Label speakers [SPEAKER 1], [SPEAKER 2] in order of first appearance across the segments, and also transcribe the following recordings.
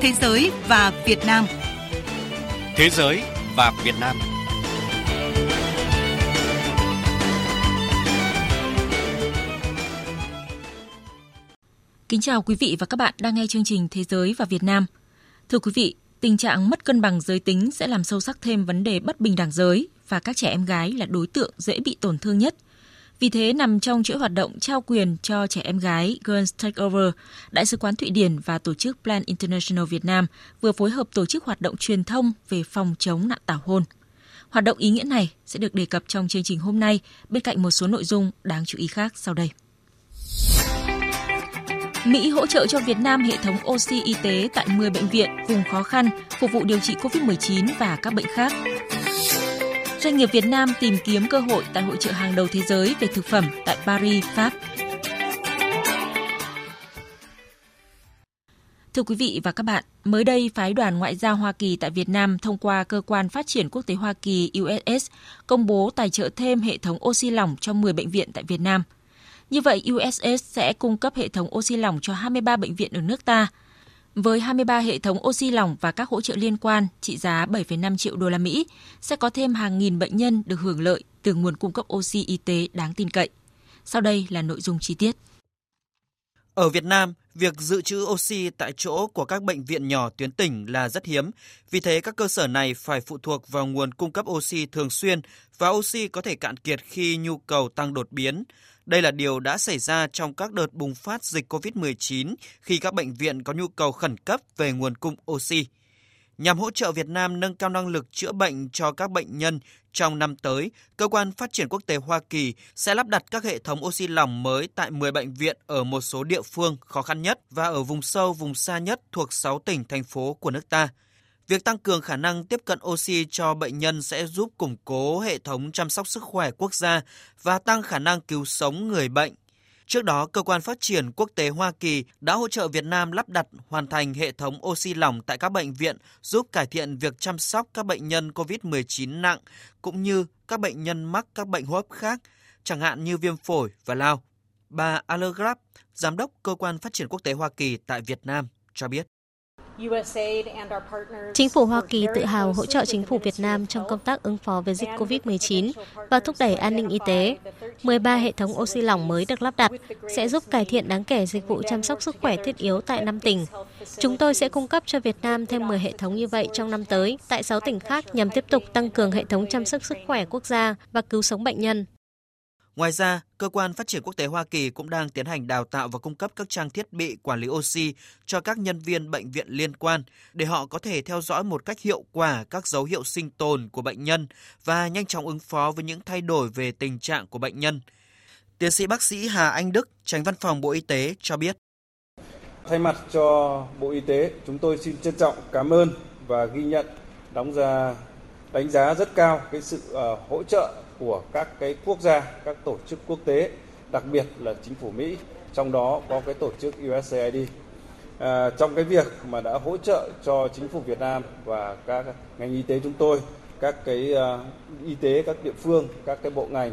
[SPEAKER 1] Thế giới và Việt Nam.
[SPEAKER 2] Thế giới và Việt Nam.
[SPEAKER 3] Kính chào quý vị và các bạn đang nghe chương trình Thế giới và Việt Nam. Thưa quý vị, tình trạng mất cân bằng giới tính sẽ làm sâu sắc thêm vấn đề bất bình đẳng giới và các trẻ em gái là đối tượng dễ bị tổn thương nhất – vì thế, nằm trong chuỗi hoạt động trao quyền cho trẻ em gái Girls Takeover, Đại sứ quán Thụy Điển và tổ chức Plan International Việt Nam vừa phối hợp tổ chức hoạt động truyền thông về phòng chống nạn tảo hôn. Hoạt động ý nghĩa này sẽ được đề cập trong chương trình hôm nay bên cạnh một số nội dung đáng chú ý khác sau đây. Mỹ hỗ trợ cho Việt Nam hệ thống oxy y tế tại 10 bệnh viện vùng khó khăn phục vụ điều trị COVID-19 và các bệnh khác. Doanh nghiệp Việt Nam tìm kiếm cơ hội tại hội trợ hàng đầu thế giới về thực phẩm tại Paris, Pháp. Thưa quý vị và các bạn, mới đây phái đoàn ngoại giao Hoa Kỳ tại Việt Nam thông qua cơ quan phát triển quốc tế Hoa Kỳ USS công bố tài trợ thêm hệ thống oxy lỏng cho 10 bệnh viện tại Việt Nam. Như vậy, USS sẽ cung cấp hệ thống oxy lỏng cho 23 bệnh viện ở nước ta, với 23 hệ thống oxy lỏng và các hỗ trợ liên quan trị giá 7,5 triệu đô la Mỹ, sẽ có thêm hàng nghìn bệnh nhân được hưởng lợi từ nguồn cung cấp oxy y tế đáng tin cậy. Sau đây là nội dung chi tiết.
[SPEAKER 4] Ở Việt Nam, việc dự trữ oxy tại chỗ của các bệnh viện nhỏ tuyến tỉnh là rất hiếm. Vì thế, các cơ sở này phải phụ thuộc vào nguồn cung cấp oxy thường xuyên và oxy có thể cạn kiệt khi nhu cầu tăng đột biến. Đây là điều đã xảy ra trong các đợt bùng phát dịch COVID-19 khi các bệnh viện có nhu cầu khẩn cấp về nguồn cung oxy. Nhằm hỗ trợ Việt Nam nâng cao năng lực chữa bệnh cho các bệnh nhân trong năm tới, Cơ quan Phát triển Quốc tế Hoa Kỳ sẽ lắp đặt các hệ thống oxy lỏng mới tại 10 bệnh viện ở một số địa phương khó khăn nhất và ở vùng sâu, vùng xa nhất thuộc 6 tỉnh, thành phố của nước ta – Việc tăng cường khả năng tiếp cận oxy cho bệnh nhân sẽ giúp củng cố hệ thống chăm sóc sức khỏe quốc gia và tăng khả năng cứu sống người bệnh. Trước đó, Cơ quan Phát triển Quốc tế Hoa Kỳ đã hỗ trợ Việt Nam lắp đặt hoàn thành hệ thống oxy lỏng tại các bệnh viện, giúp cải thiện việc chăm sóc các bệnh nhân COVID-19 nặng, cũng như các bệnh nhân mắc các bệnh hô hấp khác, chẳng hạn như viêm phổi và lao. Bà Allegrap, Giám đốc Cơ quan Phát triển Quốc tế Hoa Kỳ tại Việt Nam, cho biết.
[SPEAKER 5] Chính phủ Hoa Kỳ tự hào hỗ trợ chính phủ Việt Nam trong công tác ứng phó với dịch COVID-19 và thúc đẩy an ninh y tế. 13 hệ thống oxy lỏng mới được lắp đặt sẽ giúp cải thiện đáng kể dịch vụ chăm sóc sức khỏe thiết yếu tại 5 tỉnh. Chúng tôi sẽ cung cấp cho Việt Nam thêm 10 hệ thống như vậy trong năm tới tại 6 tỉnh khác nhằm tiếp tục tăng cường hệ thống chăm sóc sức khỏe quốc gia và cứu sống bệnh nhân.
[SPEAKER 4] Ngoài ra, Cơ quan Phát triển Quốc tế Hoa Kỳ cũng đang tiến hành đào tạo và cung cấp các trang thiết bị quản lý oxy cho các nhân viên bệnh viện liên quan để họ có thể theo dõi một cách hiệu quả các dấu hiệu sinh tồn của bệnh nhân và nhanh chóng ứng phó với những thay đổi về tình trạng của bệnh nhân. Tiến sĩ bác sĩ Hà Anh Đức, tránh văn phòng Bộ Y tế cho biết.
[SPEAKER 6] Thay mặt cho Bộ Y tế, chúng tôi xin trân trọng cảm ơn và ghi nhận đóng ra đánh giá rất cao cái sự uh, hỗ trợ của các cái quốc gia, các tổ chức quốc tế, đặc biệt là chính phủ Mỹ, trong đó có cái tổ chức USAID. À, trong cái việc mà đã hỗ trợ cho chính phủ Việt Nam và các ngành y tế chúng tôi, các cái uh, y tế các địa phương, các cái bộ ngành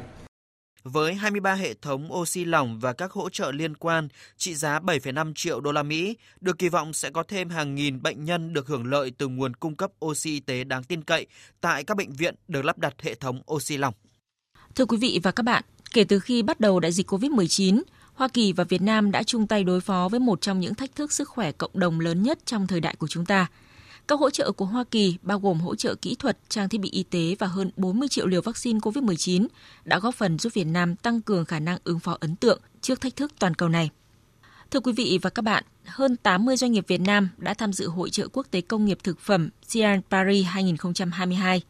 [SPEAKER 4] với 23 hệ thống oxy lỏng và các hỗ trợ liên quan trị giá 7,5 triệu đô la Mỹ, được kỳ vọng sẽ có thêm hàng nghìn bệnh nhân được hưởng lợi từ nguồn cung cấp oxy y tế đáng tin cậy tại các bệnh viện được lắp đặt hệ thống oxy lỏng.
[SPEAKER 3] Thưa quý vị và các bạn, kể từ khi bắt đầu đại dịch COVID-19, Hoa Kỳ và Việt Nam đã chung tay đối phó với một trong những thách thức sức khỏe cộng đồng lớn nhất trong thời đại của chúng ta. Các hỗ trợ của Hoa Kỳ bao gồm hỗ trợ kỹ thuật, trang thiết bị y tế và hơn 40 triệu liều vaccine COVID-19 đã góp phần giúp Việt Nam tăng cường khả năng ứng phó ấn tượng trước thách thức toàn cầu này. Thưa quý vị và các bạn, hơn 80 doanh nghiệp Việt Nam đã tham dự hội trợ quốc tế công nghiệp thực phẩm CIAN Paris 2022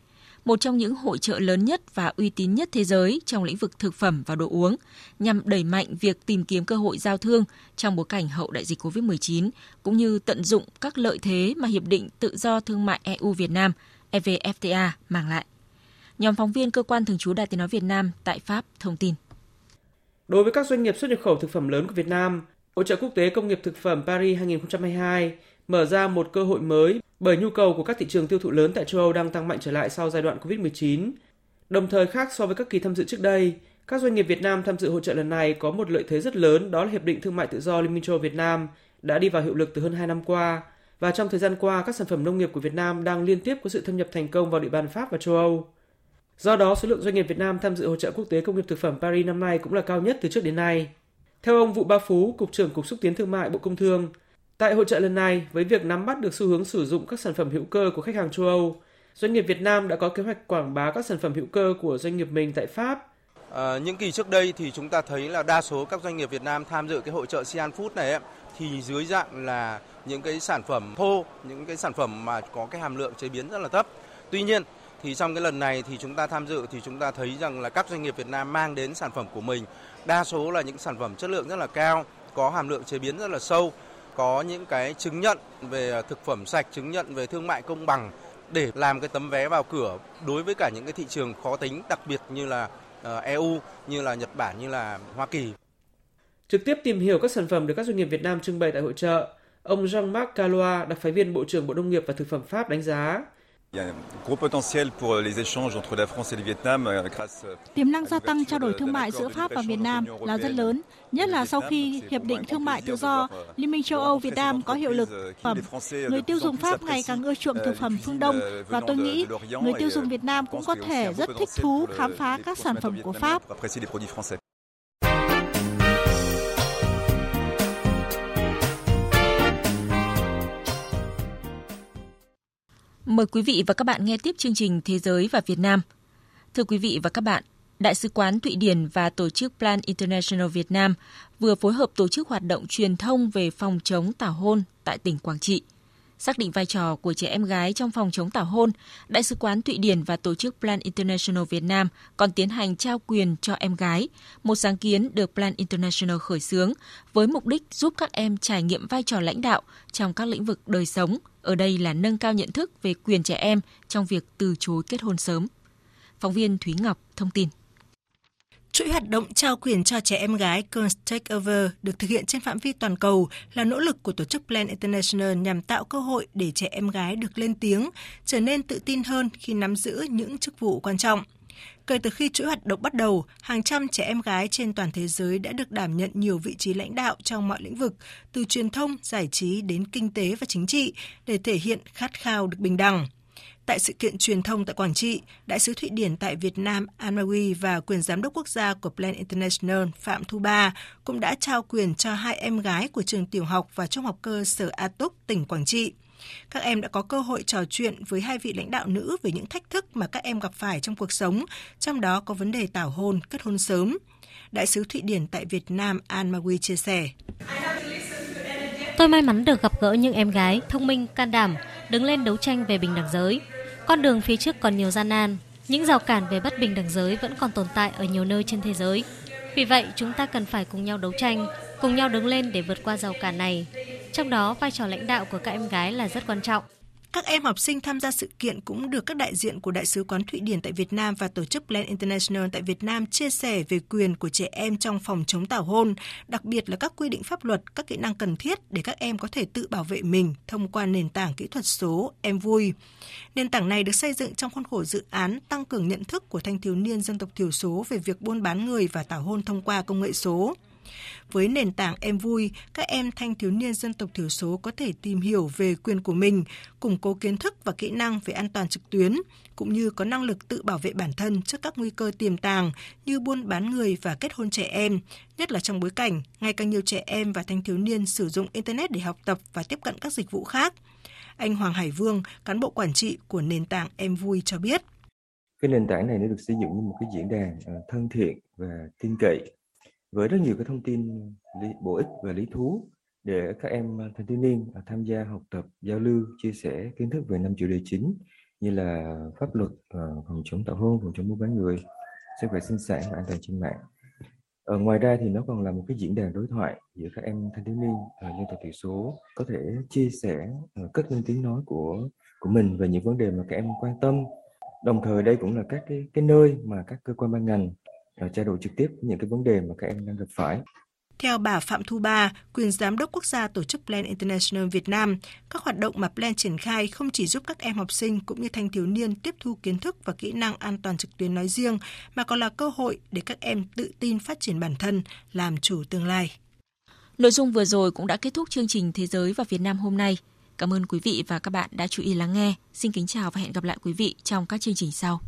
[SPEAKER 3] một trong những hội trợ lớn nhất và uy tín nhất thế giới trong lĩnh vực thực phẩm và đồ uống, nhằm đẩy mạnh việc tìm kiếm cơ hội giao thương trong bối cảnh hậu đại dịch COVID-19, cũng như tận dụng các lợi thế mà Hiệp định Tự do Thương mại EU-Việt Nam EVFTA mang lại. Nhóm phóng viên cơ quan thường trú Đài tiếng nói Việt Nam tại Pháp thông tin.
[SPEAKER 7] Đối với các doanh nghiệp xuất nhập khẩu thực phẩm lớn của Việt Nam, Hội trợ quốc tế công nghiệp thực phẩm Paris 2022 mở ra một cơ hội mới bởi nhu cầu của các thị trường tiêu thụ lớn tại châu Âu đang tăng mạnh trở lại sau giai đoạn Covid-19. Đồng thời khác so với các kỳ tham dự trước đây, các doanh nghiệp Việt Nam tham dự hội trợ lần này có một lợi thế rất lớn đó là Hiệp định Thương mại Tự do Liên minh châu Âu Việt Nam đã đi vào hiệu lực từ hơn 2 năm qua. và trong thời gian qua các sản phẩm nông nghiệp của Việt Nam đang liên tiếp có sự thâm nhập thành công vào địa bàn Pháp và châu Âu. Do đó, số lượng doanh nghiệp Việt Nam tham dự hội trợ quốc tế công nghiệp thực phẩm Paris năm nay cũng là cao nhất từ trước đến nay. Theo ông Vũ Ba Phú, Cục trưởng Cục xúc tiến thương mại Bộ Công Thương, tại hội trợ lần này, với việc nắm bắt được xu hướng sử dụng các sản phẩm hữu cơ của khách hàng châu Âu, doanh nghiệp Việt Nam đã có kế hoạch quảng bá các sản phẩm hữu cơ của doanh nghiệp mình tại Pháp.
[SPEAKER 8] À, những kỳ trước đây thì chúng ta thấy là đa số các doanh nghiệp Việt Nam tham dự cái hội trợ Sian Food này ấy, thì dưới dạng là những cái sản phẩm thô, những cái sản phẩm mà có cái hàm lượng chế biến rất là thấp. Tuy nhiên thì trong cái lần này thì chúng ta tham dự thì chúng ta thấy rằng là các doanh nghiệp Việt Nam mang đến sản phẩm của mình đa số là những sản phẩm chất lượng rất là cao, có hàm lượng chế biến rất là sâu, có những cái chứng nhận về à, thực phẩm sạch, chứng nhận về thương mại công bằng để làm cái tấm vé vào cửa đối với cả những cái thị trường khó tính đặc biệt như là à, EU, như là Nhật Bản, như là Hoa Kỳ.
[SPEAKER 7] Trực tiếp tìm hiểu các sản phẩm được các doanh nghiệp Việt Nam trưng bày tại hội trợ, ông Jean-Marc Calois, đặc phái viên Bộ trưởng Bộ Nông nghiệp và Thực phẩm Pháp đánh giá,
[SPEAKER 9] Euh,
[SPEAKER 10] Tiềm năng gia tăng trao đổi thương mại giữa Pháp và Việt Nam là rất lớn, nhất là sau khi Hiệp định Thương mại Tự do Liên minh châu Âu Việt Nam có hiệu lực phẩm. Người tiêu dùng Pháp ngày càng ưa chuộng thực phẩm phương Đông và tôi nghĩ người tiêu dùng Việt Nam cũng có thể rất thích thú khám phá các sản phẩm của Pháp.
[SPEAKER 3] Mời quý vị và các bạn nghe tiếp chương trình Thế giới và Việt Nam. Thưa quý vị và các bạn, Đại sứ quán Thụy Điển và tổ chức Plan International Việt Nam vừa phối hợp tổ chức hoạt động truyền thông về phòng chống tảo hôn tại tỉnh Quảng Trị. Xác định vai trò của trẻ em gái trong phòng chống tảo hôn, Đại sứ quán Thụy Điển và tổ chức Plan International Việt Nam còn tiến hành trao quyền cho em gái, một sáng kiến được Plan International khởi xướng với mục đích giúp các em trải nghiệm vai trò lãnh đạo trong các lĩnh vực đời sống, ở đây là nâng cao nhận thức về quyền trẻ em trong việc từ chối kết hôn sớm. Phóng viên Thúy Ngọc thông tin.
[SPEAKER 11] Chuỗi hoạt động trao quyền cho trẻ em gái Girls Takeover được thực hiện trên phạm vi toàn cầu là nỗ lực của tổ chức Plan International nhằm tạo cơ hội để trẻ em gái được lên tiếng, trở nên tự tin hơn khi nắm giữ những chức vụ quan trọng. Kể từ khi chuỗi hoạt động bắt đầu, hàng trăm trẻ em gái trên toàn thế giới đã được đảm nhận nhiều vị trí lãnh đạo trong mọi lĩnh vực, từ truyền thông, giải trí đến kinh tế và chính trị, để thể hiện khát khao được bình đẳng. Tại sự kiện truyền thông tại Quảng Trị, Đại sứ Thụy Điển tại Việt Nam Anmawi và quyền giám đốc quốc gia của Plan International Phạm Thu Ba cũng đã trao quyền cho hai em gái của trường tiểu học và trung học cơ sở A Túc, tỉnh Quảng Trị. Các em đã có cơ hội trò chuyện với hai vị lãnh đạo nữ về những thách thức mà các em gặp phải trong cuộc sống, trong đó có vấn đề tảo hôn, kết hôn sớm. Đại sứ Thụy Điển tại Việt Nam An Magui chia sẻ.
[SPEAKER 5] Tôi may mắn được gặp gỡ những em gái thông minh, can đảm, đứng lên đấu tranh về bình đẳng giới. Con đường phía trước còn nhiều gian nan, những rào cản về bất bình đẳng giới vẫn còn tồn tại ở nhiều nơi trên thế giới. Vì vậy, chúng ta cần phải cùng nhau đấu tranh, cùng nhau đứng lên để vượt qua rào cản này. Trong đó, vai trò lãnh đạo của các em gái là rất quan trọng.
[SPEAKER 11] Các em học sinh tham gia sự kiện cũng được các đại diện của Đại sứ quán Thụy Điển tại Việt Nam và tổ chức Plan International tại Việt Nam chia sẻ về quyền của trẻ em trong phòng chống tảo hôn, đặc biệt là các quy định pháp luật, các kỹ năng cần thiết để các em có thể tự bảo vệ mình thông qua nền tảng kỹ thuật số Em Vui. Nền tảng này được xây dựng trong khuôn khổ dự án tăng cường nhận thức của thanh thiếu niên dân tộc thiểu số về việc buôn bán người và tảo hôn thông qua công nghệ số. Với nền tảng Em Vui, các em thanh thiếu niên dân tộc thiểu số có thể tìm hiểu về quyền của mình, củng cố kiến thức và kỹ năng về an toàn trực tuyến, cũng như có năng lực tự bảo vệ bản thân trước các nguy cơ tiềm tàng như buôn bán người và kết hôn trẻ em, nhất là trong bối cảnh ngày càng nhiều trẻ em và thanh thiếu niên sử dụng Internet để học tập và tiếp cận các dịch vụ khác. Anh Hoàng Hải Vương, cán bộ quản trị của nền tảng Em Vui cho biết.
[SPEAKER 12] Cái nền tảng này nó được xây dựng như một cái diễn đàn ờ, thân thiện và tin cậy với rất nhiều cái thông tin lý, bổ ích và lý thú để các em à, thanh thiếu niên à, tham gia học tập, giao lưu, chia sẻ kiến thức về năm chủ đề chính như là pháp luật, à, phòng chống tảo hôn, phòng chống mua bán người, sức khỏe sinh sản và an toàn trên mạng. Ở ngoài ra thì nó còn là một cái diễn đàn đối thoại giữa các em thanh thiếu niên dân tộc thiểu số có thể chia sẻ cất lên tiếng nói của của mình về những vấn đề mà các em quan tâm. Đồng thời đây cũng là các cái cái nơi mà các cơ quan ban ngành trao đổi trực tiếp những cái vấn đề mà các em đang gặp phải.
[SPEAKER 11] Theo bà Phạm Thu Ba, quyền giám đốc quốc gia tổ chức Plan International Việt Nam, các hoạt động mà Plan triển khai không chỉ giúp các em học sinh cũng như thanh thiếu niên tiếp thu kiến thức và kỹ năng an toàn trực tuyến nói riêng, mà còn là cơ hội để các em tự tin phát triển bản thân, làm chủ tương lai.
[SPEAKER 3] Nội dung vừa rồi cũng đã kết thúc chương trình Thế giới và Việt Nam hôm nay. Cảm ơn quý vị và các bạn đã chú ý lắng nghe. Xin kính chào và hẹn gặp lại quý vị trong các chương trình sau.